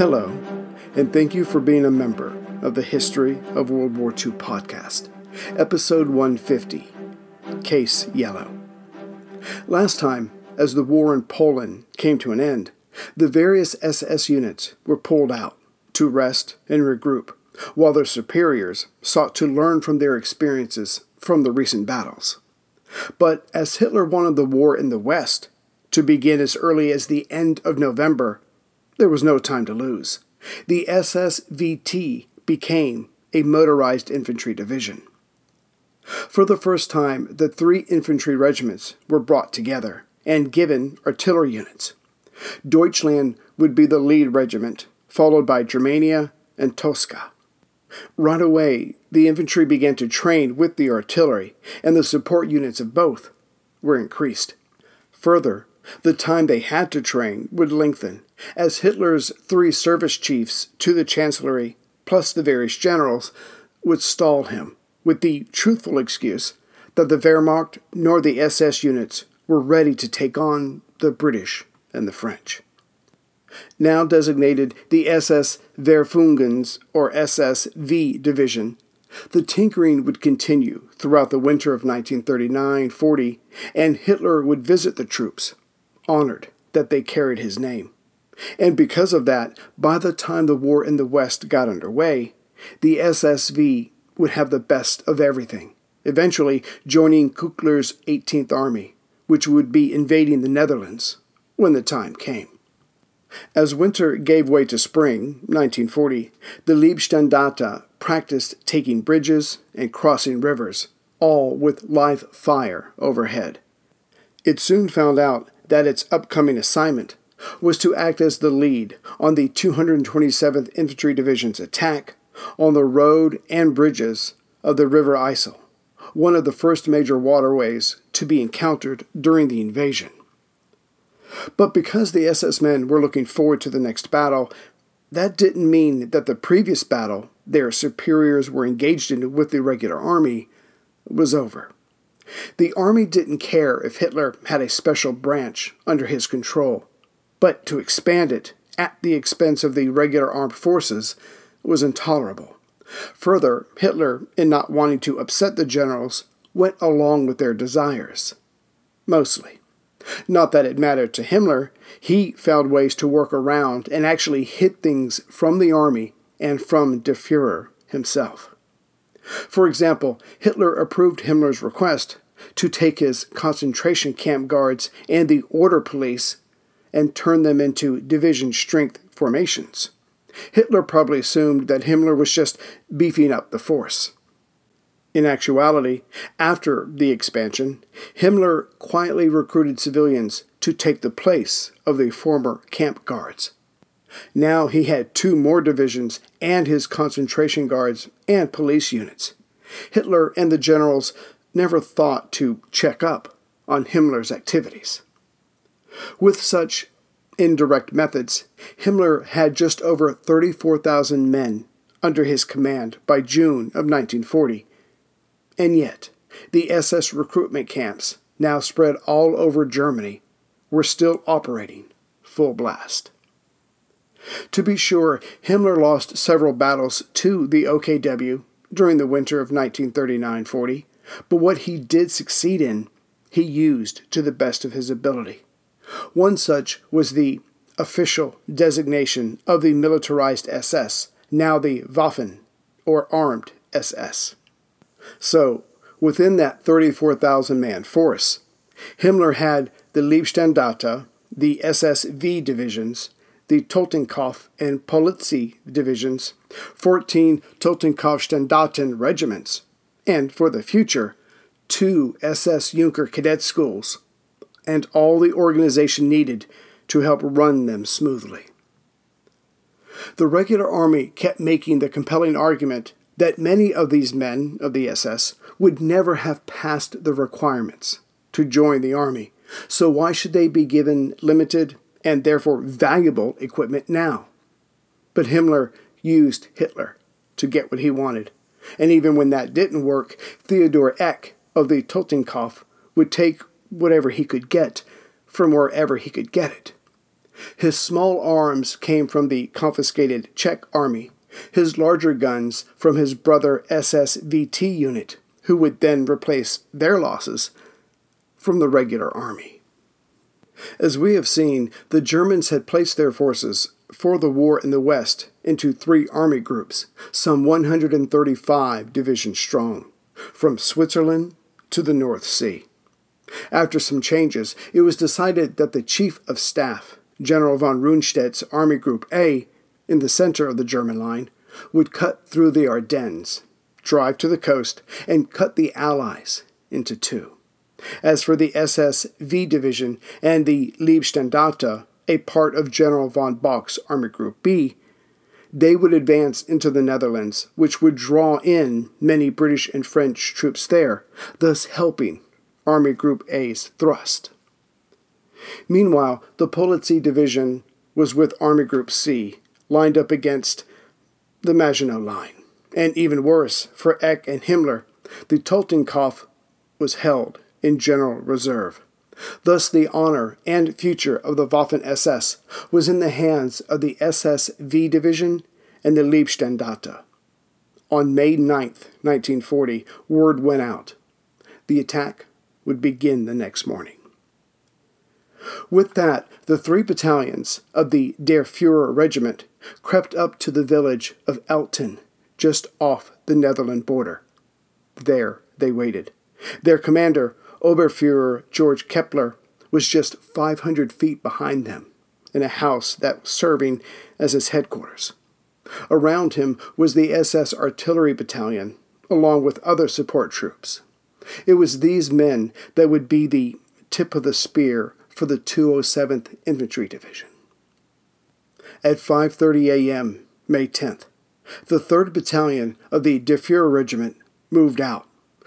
Hello, and thank you for being a member of the History of World War II podcast, episode 150 Case Yellow. Last time, as the war in Poland came to an end, the various SS units were pulled out to rest and regroup, while their superiors sought to learn from their experiences from the recent battles. But as Hitler wanted the war in the West to begin as early as the end of November, there was no time to lose. The SSVT became a motorized infantry division. For the first time, the three infantry regiments were brought together and given artillery units. Deutschland would be the lead regiment, followed by Germania and Tosca. Right away, the infantry began to train with the artillery, and the support units of both were increased. Further, the time they had to train would lengthen, as Hitler's three service chiefs to the Chancellery, plus the various generals, would stall him with the truthful excuse that the Wehrmacht nor the SS units were ready to take on the British and the French. Now designated the SS Verfügungs or SSV division, the tinkering would continue throughout the winter of 1939 40, and Hitler would visit the troops, honored that they carried his name. And because of that, by the time the war in the West got underway, the SSV would have the best of everything, eventually joining Küchler's 18th Army, which would be invading the Netherlands when the time came. As winter gave way to spring, 1940, the Leibstandarte practiced taking bridges and crossing rivers, all with live fire overhead. It soon found out that its upcoming assignment was to act as the lead on the 227th Infantry Division's attack on the road and bridges of the River IJssel, one of the first major waterways to be encountered during the invasion. But because the SS men were looking forward to the next battle, that didn't mean that the previous battle their superiors were engaged in with the regular army was over. The army didn't care if Hitler had a special branch under his control, but to expand it at the expense of the regular armed forces was intolerable. Further, Hitler, in not wanting to upset the generals, went along with their desires. Mostly. Not that it mattered to Himmler, he found ways to work around and actually hid things from the army and from Der Fuhrer himself. For example, Hitler approved Himmler's request to take his concentration camp guards and the order police and turn them into division strength formations. Hitler probably assumed that Himmler was just beefing up the force. In actuality, after the expansion, Himmler quietly recruited civilians to take the place of the former camp guards. Now he had two more divisions and his concentration guards and police units. Hitler and the generals never thought to check up on Himmler's activities. With such indirect methods, Himmler had just over 34,000 men under his command by June of 1940 and yet, the SS recruitment camps, now spread all over Germany, were still operating full blast. To be sure, Himmler lost several battles to the OKW during the winter of 1939 40, but what he did succeed in, he used to the best of his ability. One such was the official designation of the militarized SS, now the Waffen, or Armed SS. So, within that 34,000 man force, Himmler had the Leibstandarte, the SSV divisions, the Totenkopf and Polizei divisions, 14 Totenkopfstandarte regiments, and for the future, two SS Junker cadet schools, and all the organization needed to help run them smoothly. The regular army kept making the compelling argument that many of these men of the SS would never have passed the requirements to join the army, so why should they be given limited and therefore valuable equipment now? But Himmler used Hitler to get what he wanted, and even when that didn't work, Theodor Eck of the Totenkopf would take whatever he could get from wherever he could get it. His small arms came from the confiscated Czech army, his larger guns from his brother SSVT unit, who would then replace their losses from the regular army. As we have seen, the Germans had placed their forces for the war in the West into three army groups, some 135 divisions strong, from Switzerland to the North Sea. After some changes, it was decided that the Chief of Staff, General von Rundstedt's Army Group A, in the center of the German line, would cut through the Ardennes, drive to the coast, and cut the Allies into two. As for the SS V Division and the Leibstandarte, a part of General von Bock's Army Group B, they would advance into the Netherlands, which would draw in many British and French troops there, thus helping Army Group A's thrust. Meanwhile, the Polizei Division was with Army Group C, lined up against the Maginot Line. And even worse, for Eck and Himmler, the Totenkopf was held in general reserve. Thus, the honor and future of the Waffen SS was in the hands of the SS V Division and the Leibstandarte. On May 9, 1940, word went out. The attack would begin the next morning. With that, the three battalions of the Der Fuhrer Regiment crept up to the village of Elten, just off the Netherland border. There they waited. Their commander, Oberfuhrer George Keppler, was just 500 feet behind them, in a house that was serving as his headquarters. Around him was the SS Artillery Battalion, along with other support troops. It was these men that would be the tip of the spear for the 207th Infantry Division. At 5:30 a.m., May 10th, the 3rd Battalion of the Der Fuhrer Regiment moved out,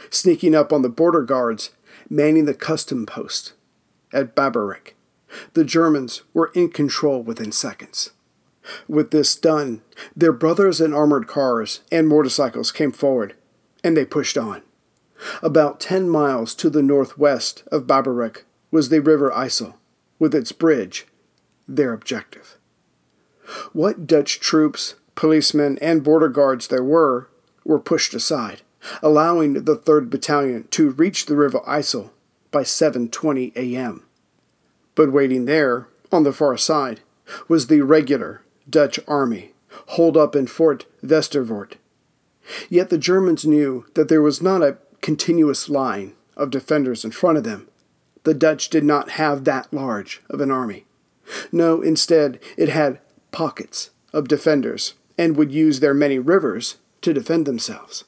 sneaking up on the border guards, manning the custom post at Babberich. The Germans were in control within seconds. With this done, their brothers in armored cars and motorcycles came forward, and they pushed on. About ten miles to the northwest of Babberich was the River IJssel, with its bridge, their objective. What Dutch troops, policemen, and border guards there were were pushed aside, allowing the 3rd Battalion to reach the River IJssel by 7:20 a.m. But waiting there, on the far side, was the regular Dutch army, holed up in Fort Westervoort. Yet the Germans knew that there was not a continuous line of defenders in front of them, the Dutch did not have that large of an army. No, instead, it had pockets of defenders and would use their many rivers to defend themselves.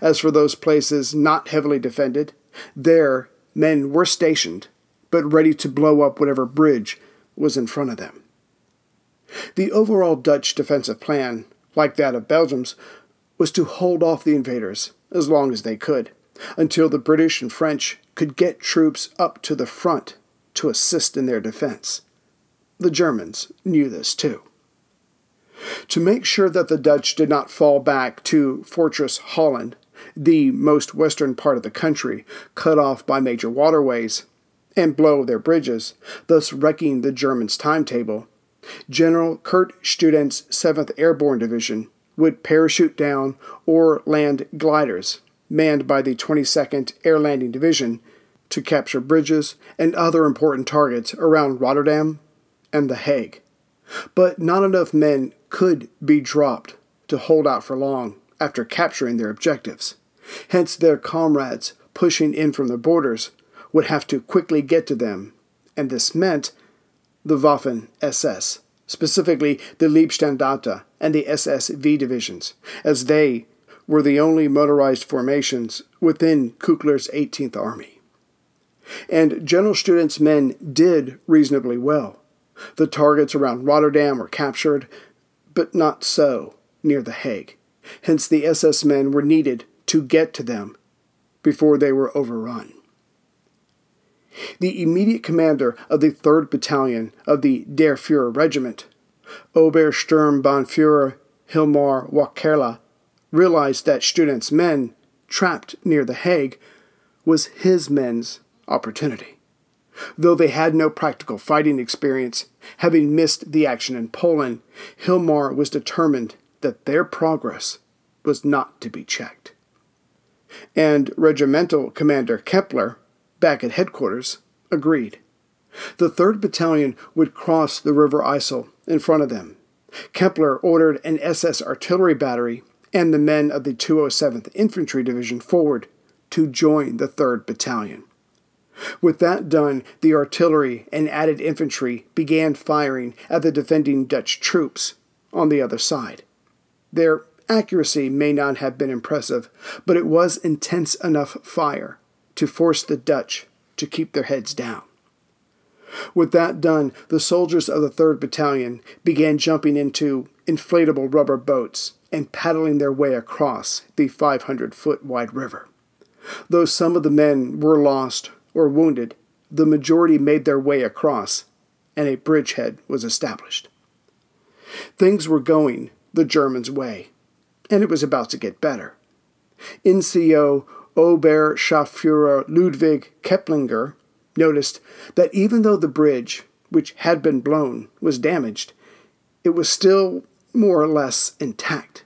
As for those places not heavily defended, there men were stationed, but ready to blow up whatever bridge was in front of them. The overall Dutch defensive plan, like that of Belgium's, was to hold off the invaders as long as they could, until the British and French could get troops up to the front to assist in their defense. The Germans knew this too. To make sure that the Dutch did not fall back to Fortress Holland, the most western part of the country, cut off by major waterways, and blow their bridges, thus wrecking the Germans' timetable, General Kurt Student's 7th Airborne Division would parachute down or land gliders manned by the 22nd Air Landing Division to capture bridges and other important targets around Rotterdam and The Hague. But not enough men could be dropped to hold out for long after capturing their objectives. Hence, their comrades pushing in from the borders would have to quickly get to them, and this meant the Waffen SS, specifically the Leibstandarte and the SSV divisions, as they were the only motorized formations within Küchler's 18th Army. And General Student's men did reasonably well. The targets around Rotterdam were captured, but not so near The Hague. Hence, the SS men were needed to get to them before they were overrun. The immediate commander of the 3rd Battalion of the Der Fuhrer Regiment, Obersturmbannführer Hilmar Wäckerle, realized that Student's men, trapped near The Hague, was his men's opportunity. Though they had no practical fighting experience, having missed the action in Poland, Hilmar was determined that their progress was not to be checked. And Regimental Commander Keppler, back at headquarters, agreed. The 3rd Battalion would cross the River IJssel in front of them. Keppler ordered an SS artillery battery and the men of the 207th Infantry Division forward to join the 3rd Battalion. With that done, the artillery and added infantry began firing at the defending Dutch troops on the other side. Their accuracy may not have been impressive, but it was intense enough fire to force the Dutch to keep their heads down. With that done, the soldiers of the 3rd Battalion began jumping into inflatable rubber boats and paddling their way across the 500 foot wide river. Though some of the men were lost or wounded, the majority made their way across, and a bridgehead was established. Things were going the Germans' way, and it was about to get better. NCO Ober Oberscharführer Ludwig Kepplinger noticed that even though the bridge, which had been blown, was damaged, it was still more or less intact.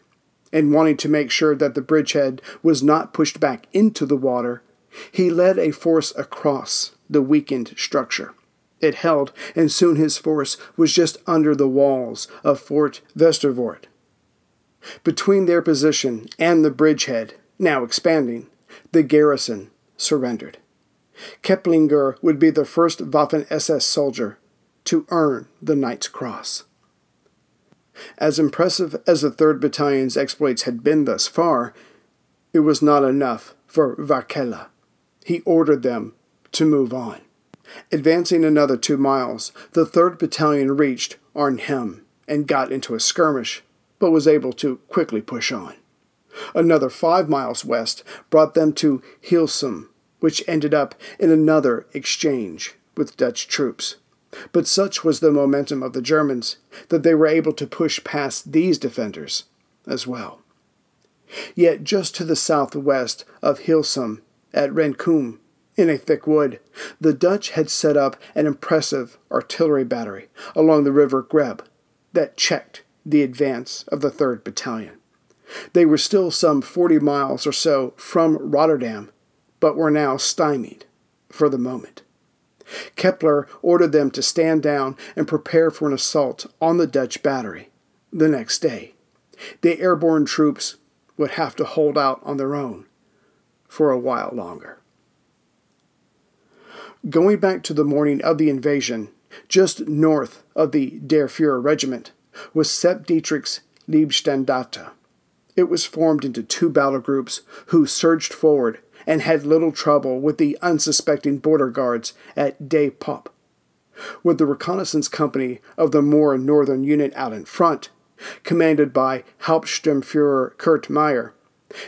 And wanting to make sure that the bridgehead was not pushed back into the water, he led a force across the weakened structure. It held, and soon his force was just under the walls of Fort Westervoort. Between their position and the bridgehead, now expanding, the garrison surrendered. Kepplinger would be the first Waffen SS soldier to earn the Knight's Cross. As impressive as the 3rd Battalion's exploits had been thus far, it was not enough for Wäckerle he ordered them to move on. Advancing another two miles, the 3rd Battalion reached Arnhem and got into a skirmish, but was able to quickly push on. Another five miles west brought them to Heelsum, which ended up in another exchange with Dutch troops. But such was the momentum of the Germans that they were able to push past these defenders as well. Yet just to the southwest of Heelsum at Renkum in a thick wood, the Dutch had set up an impressive artillery battery along the river Greb that checked the advance of the 3rd Battalion. They were still some 40 miles or so from Rotterdam, but were now stymied for the moment. Keppler ordered them to stand down and prepare for an assault on the Dutch battery the next day. The airborne troops would have to hold out on their own for a while longer. Going back to the morning of the invasion, just north of the Der Fuhrer Regiment was Sepp Dietrich's Leibstandarte. It was formed into two battle groups who surged forward and had little trouble with the unsuspecting border guards at De Pop. With the reconnaissance company of the more northern unit out in front, commanded by Hauptsturmfuhrer Kurt Meyer,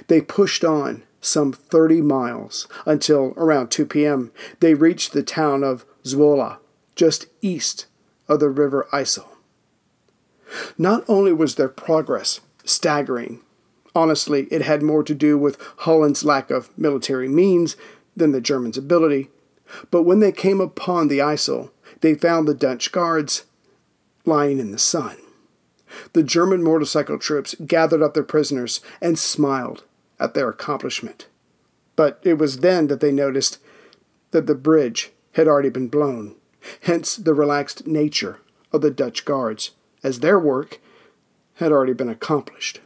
they pushed on some 30 miles until around 2 p.m. they reached the town of Zwolle, just east of the River IJssel. Not only was their progress staggering, honestly, it had more to do with Holland's lack of military means than the Germans' ability, but when they came upon the IJssel, they found the Dutch guards lying in the sun. The German motorcycle troops gathered up their prisoners and smiled at their accomplishment. But it was then that they noticed that the bridge had already been blown, hence the relaxed nature of the Dutch guards, as their work had already been accomplished.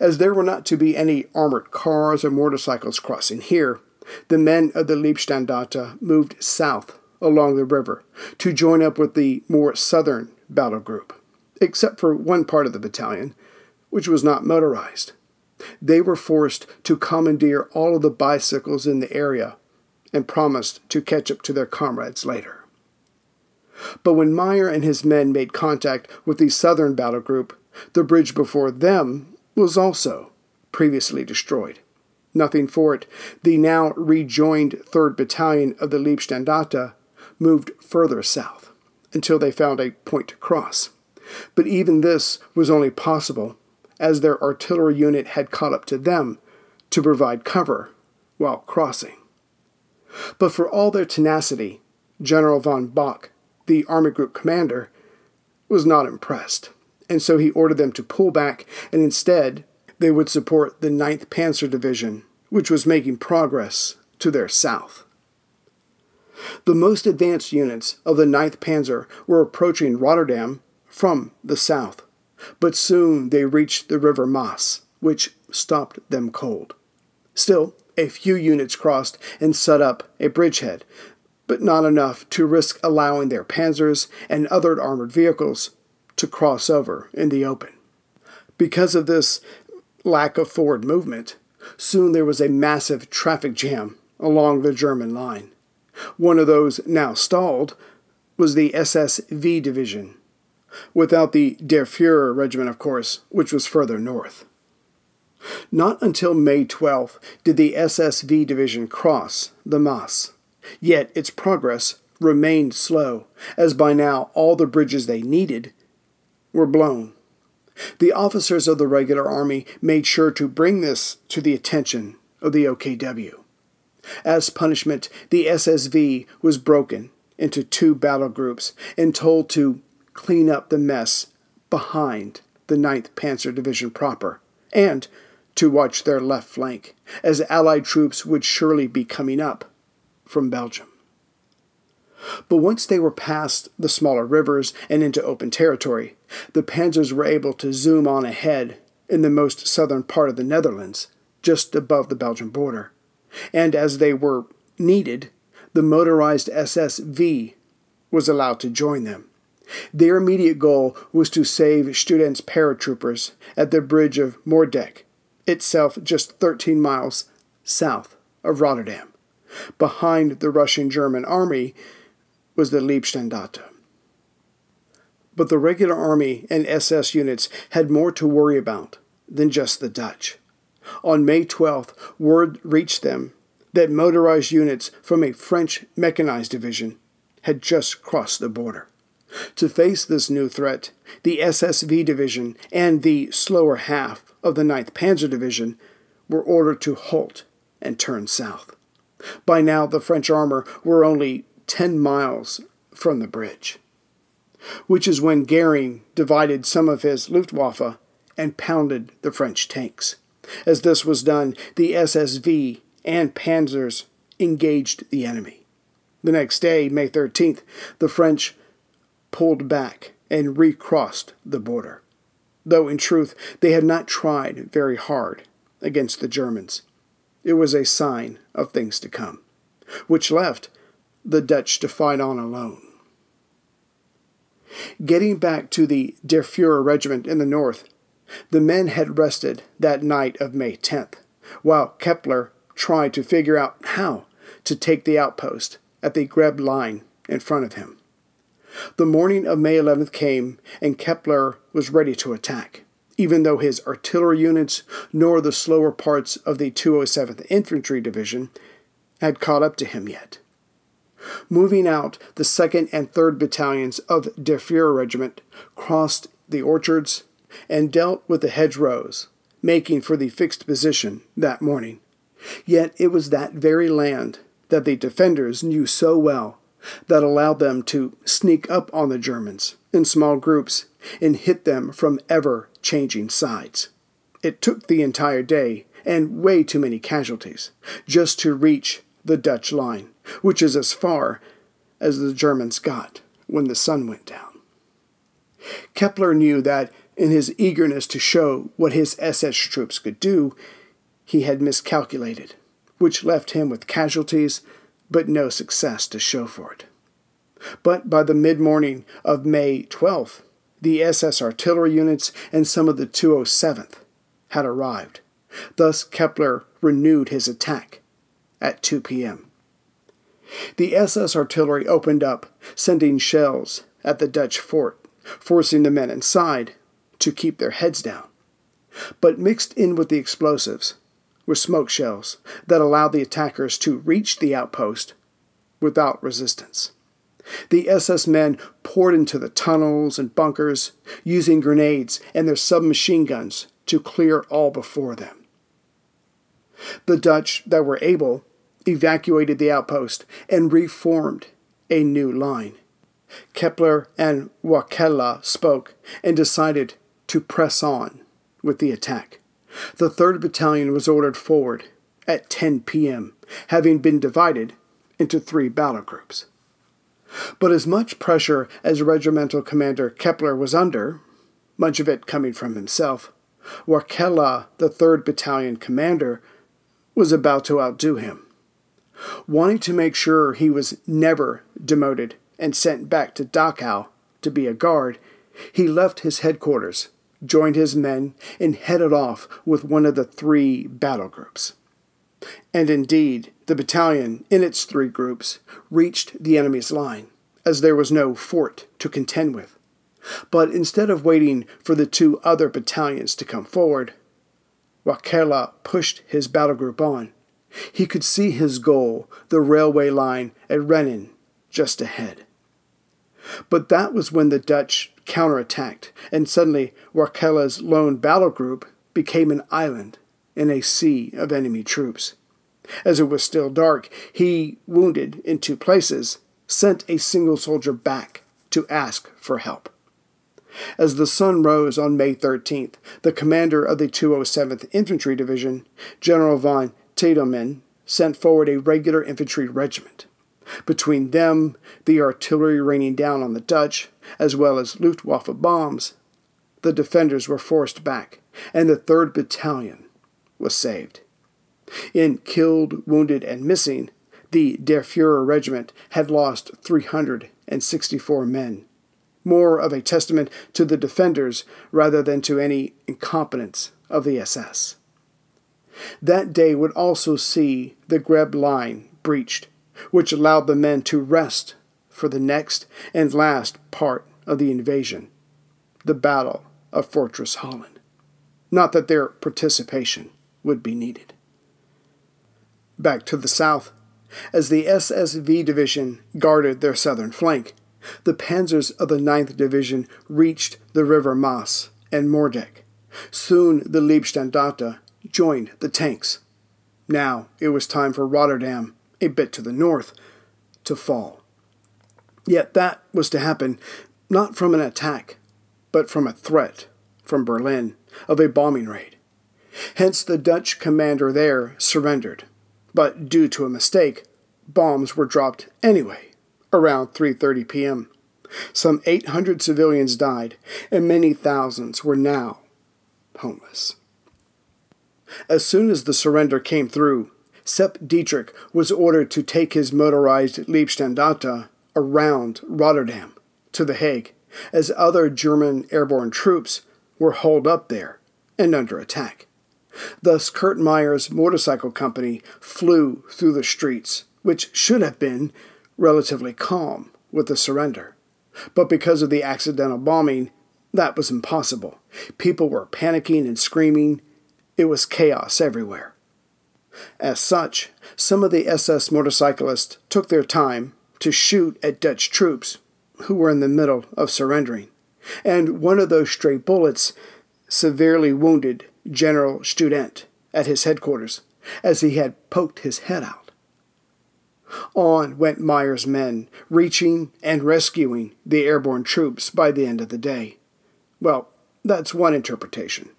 As there were not to be any armored cars or motorcycles crossing here, the men of the Leibstandarte moved south along the river to join up with the more southern battle group, except for one part of the battalion, which was not motorized. They were forced to commandeer all of the bicycles in the area and promised to catch up to their comrades later. But when Meyer and his men made contact with the southern battle group, the bridge before them was also previously destroyed. Nothing for it, the now rejoined 3rd Battalion of the Leibstandarte moved further south until they found a point to cross. But even this was only possible as their artillery unit had caught up to them to provide cover while crossing. But for all their tenacity, General von Bock, the Army Group commander, was not impressed, and so he ordered them to pull back and instead they would support the 9th Panzer Division, which was making progress to their south. The most advanced units of the 9th Panzer were approaching Rotterdam from the south, but soon they reached the River Maas, which stopped them cold. Still, a few units crossed and set up a bridgehead, but not enough to risk allowing their panzers and other armored vehicles to cross over in the open. Because of this lack of forward movement, soon there was a massive traffic jam along the German line. One of those now stalled was the SS V Division, without the Der Fuhrer Regiment, of course, which was further north. Not until May 12th did the SSV Division cross the Maas, yet its progress remained slow, as by now all the bridges they needed were blown. The officers of the regular army made sure to bring this to the attention of the OKW. As punishment, the SSV was broken into two battle groups and told to clean up the mess behind the 9th Panzer Division proper and to watch their left flank, as Allied troops would surely be coming up from Belgium. But once they were past the smaller rivers and into open territory, the panzers were able to zoom on ahead in the most southern part of the Netherlands, just above the Belgian border. And as they were needed, the motorized SSV was allowed to join them. Their immediate goal was to save Student's paratroopers at the bridge of Moerdijk, itself just 13 miles south of Rotterdam. Behind the Russian German army was the Leibstandarte. But the regular army and SS units had more to worry about than just the Dutch. On May 12th, word reached them that motorized units from a French mechanized division had just crossed the border. To face this new threat, the SSV division and the slower half of the 9th Panzer Division were ordered to halt and turn south. By now, the French armor were only 10 miles from the bridge, which is when Goering divided some of his Luftwaffe and pounded the French tanks. As this was done, the SSV and panzers engaged the enemy. The next day, May 13th, the French pulled back and recrossed the border, though in truth they had not tried very hard against the Germans. It was a sign of things to come, which left the Dutch to fight on alone. Getting back to the Der Fuhrer regiment in the north, the men had rested that night of May 10th, while Keppler tried to figure out how to take the outpost at the Greb line in front of him. The morning of May 11th came, and Keppler was ready to attack, even though his artillery units nor the slower parts of the 207th Infantry Division had caught up to him yet. Moving out, the 2nd and 3rd Battalions of Der Fuhrer Regiment crossed the orchards and dealt with the hedgerows, making for the fixed position that morning. Yet it was that very land that the defenders knew so well that allowed them to sneak up on the Germans in small groups and hit them from ever changing sides. It took the entire day and way too many casualties just to reach the Dutch line, which is as far as the Germans got when the sun went down. Keppler knew that in his eagerness to show what his SS troops could do, he had miscalculated, which left him with casualties but no success to show for it. But by the mid morning of May 12th, the SS artillery units and some of the 207th had arrived. Thus, Keppler renewed his attack at 2 p.m. The SS artillery opened up, sending shells at the Dutch fort, forcing the men inside to keep their heads down. But mixed in with the explosives were smoke shells that allowed the attackers to reach the outpost without resistance. The SS men poured into the tunnels and bunkers, using grenades and their submachine guns to clear all before them. The Dutch that were able evacuated the outpost and reformed a new line. Keppler and Wäckerle spoke and decided to press on with the attack. The 3rd Battalion was ordered forward at 10 p.m., having been divided into three battle groups. But as much pressure as Regimental Commander Keppler was under, much of it coming from himself, Wäckerle, the 3rd Battalion commander, was about to outdo him. Wanting to make sure he was never demoted and sent back to Dachau to be a guard, he left his headquarters, joined his men, and headed off with one of the three battle groups. And indeed, the battalion, in its three groups, reached the enemy's line, as there was no fort to contend with. But instead of waiting for the two other battalions to come forward, Wäckerle pushed his battle group on. He could see his goal, the railway line at Rhenen, just ahead. But that was when the Dutch counterattacked, and suddenly Wäckerle's lone battle group became an island in a sea of enemy troops. As it was still dark, he, wounded in two places, sent a single soldier back to ask for help. As the sun rose on May 13th, the commander of the 207th Infantry Division, General von Tiedemann, sent forward a regular infantry regiment. Between them, the artillery raining down on the Dutch, as well as Luftwaffe bombs, the defenders were forced back, and the 3rd Battalion was saved. In killed, wounded, and missing, the Der Fuhrer Regiment had lost 364 men, more of a testament to the defenders rather than to any incompetence of the SS. That day would also see the Greb line breached, which allowed the men to rest for the next and last part of the invasion, the Battle of Fortress Holland. Not that their participation would be needed. Back to the south, as the SSV Division guarded their southern flank, the panzers of the 9th Division reached the river Maas and Moerdijk. Soon the Leibstandarte joined the tanks. Now it was time for Rotterdam, a bit to the north, to fall. Yet that was to happen not from an attack, but from a threat from Berlin of a bombing raid. Hence, the Dutch commander there surrendered. But due to a mistake, bombs were dropped anyway, around 3:30 p.m. Some 800 civilians died, and many thousands were now homeless. As soon as the surrender came through, Sepp Dietrich was ordered to take his motorized Leibstandarte around Rotterdam to The Hague, as other German airborne troops were holed up there and under attack. Thus, Kurt Meyer's motorcycle company flew through the streets, which should have been relatively calm with the surrender. But because of the accidental bombing, that was impossible. People were panicking and screaming. It was chaos everywhere. As such, some of the SS motorcyclists took their time to shoot at Dutch troops who were in the middle of surrendering, and one of those stray bullets severely wounded General Student at his headquarters as he had poked his head out. On went Meyer's men, reaching and rescuing the airborne troops by the end of the day. Well, that's one interpretation.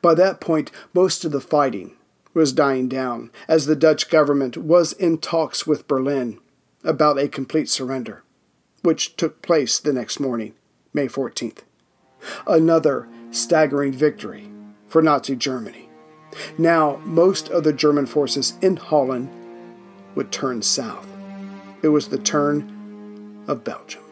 By that point, most of the fighting was dying down, as the Dutch government was in talks with Berlin about a complete surrender, which took place the next morning, May 14th. Another staggering victory for Nazi Germany. Now, most of the German forces in Holland would turn south. It was the turn of Belgium.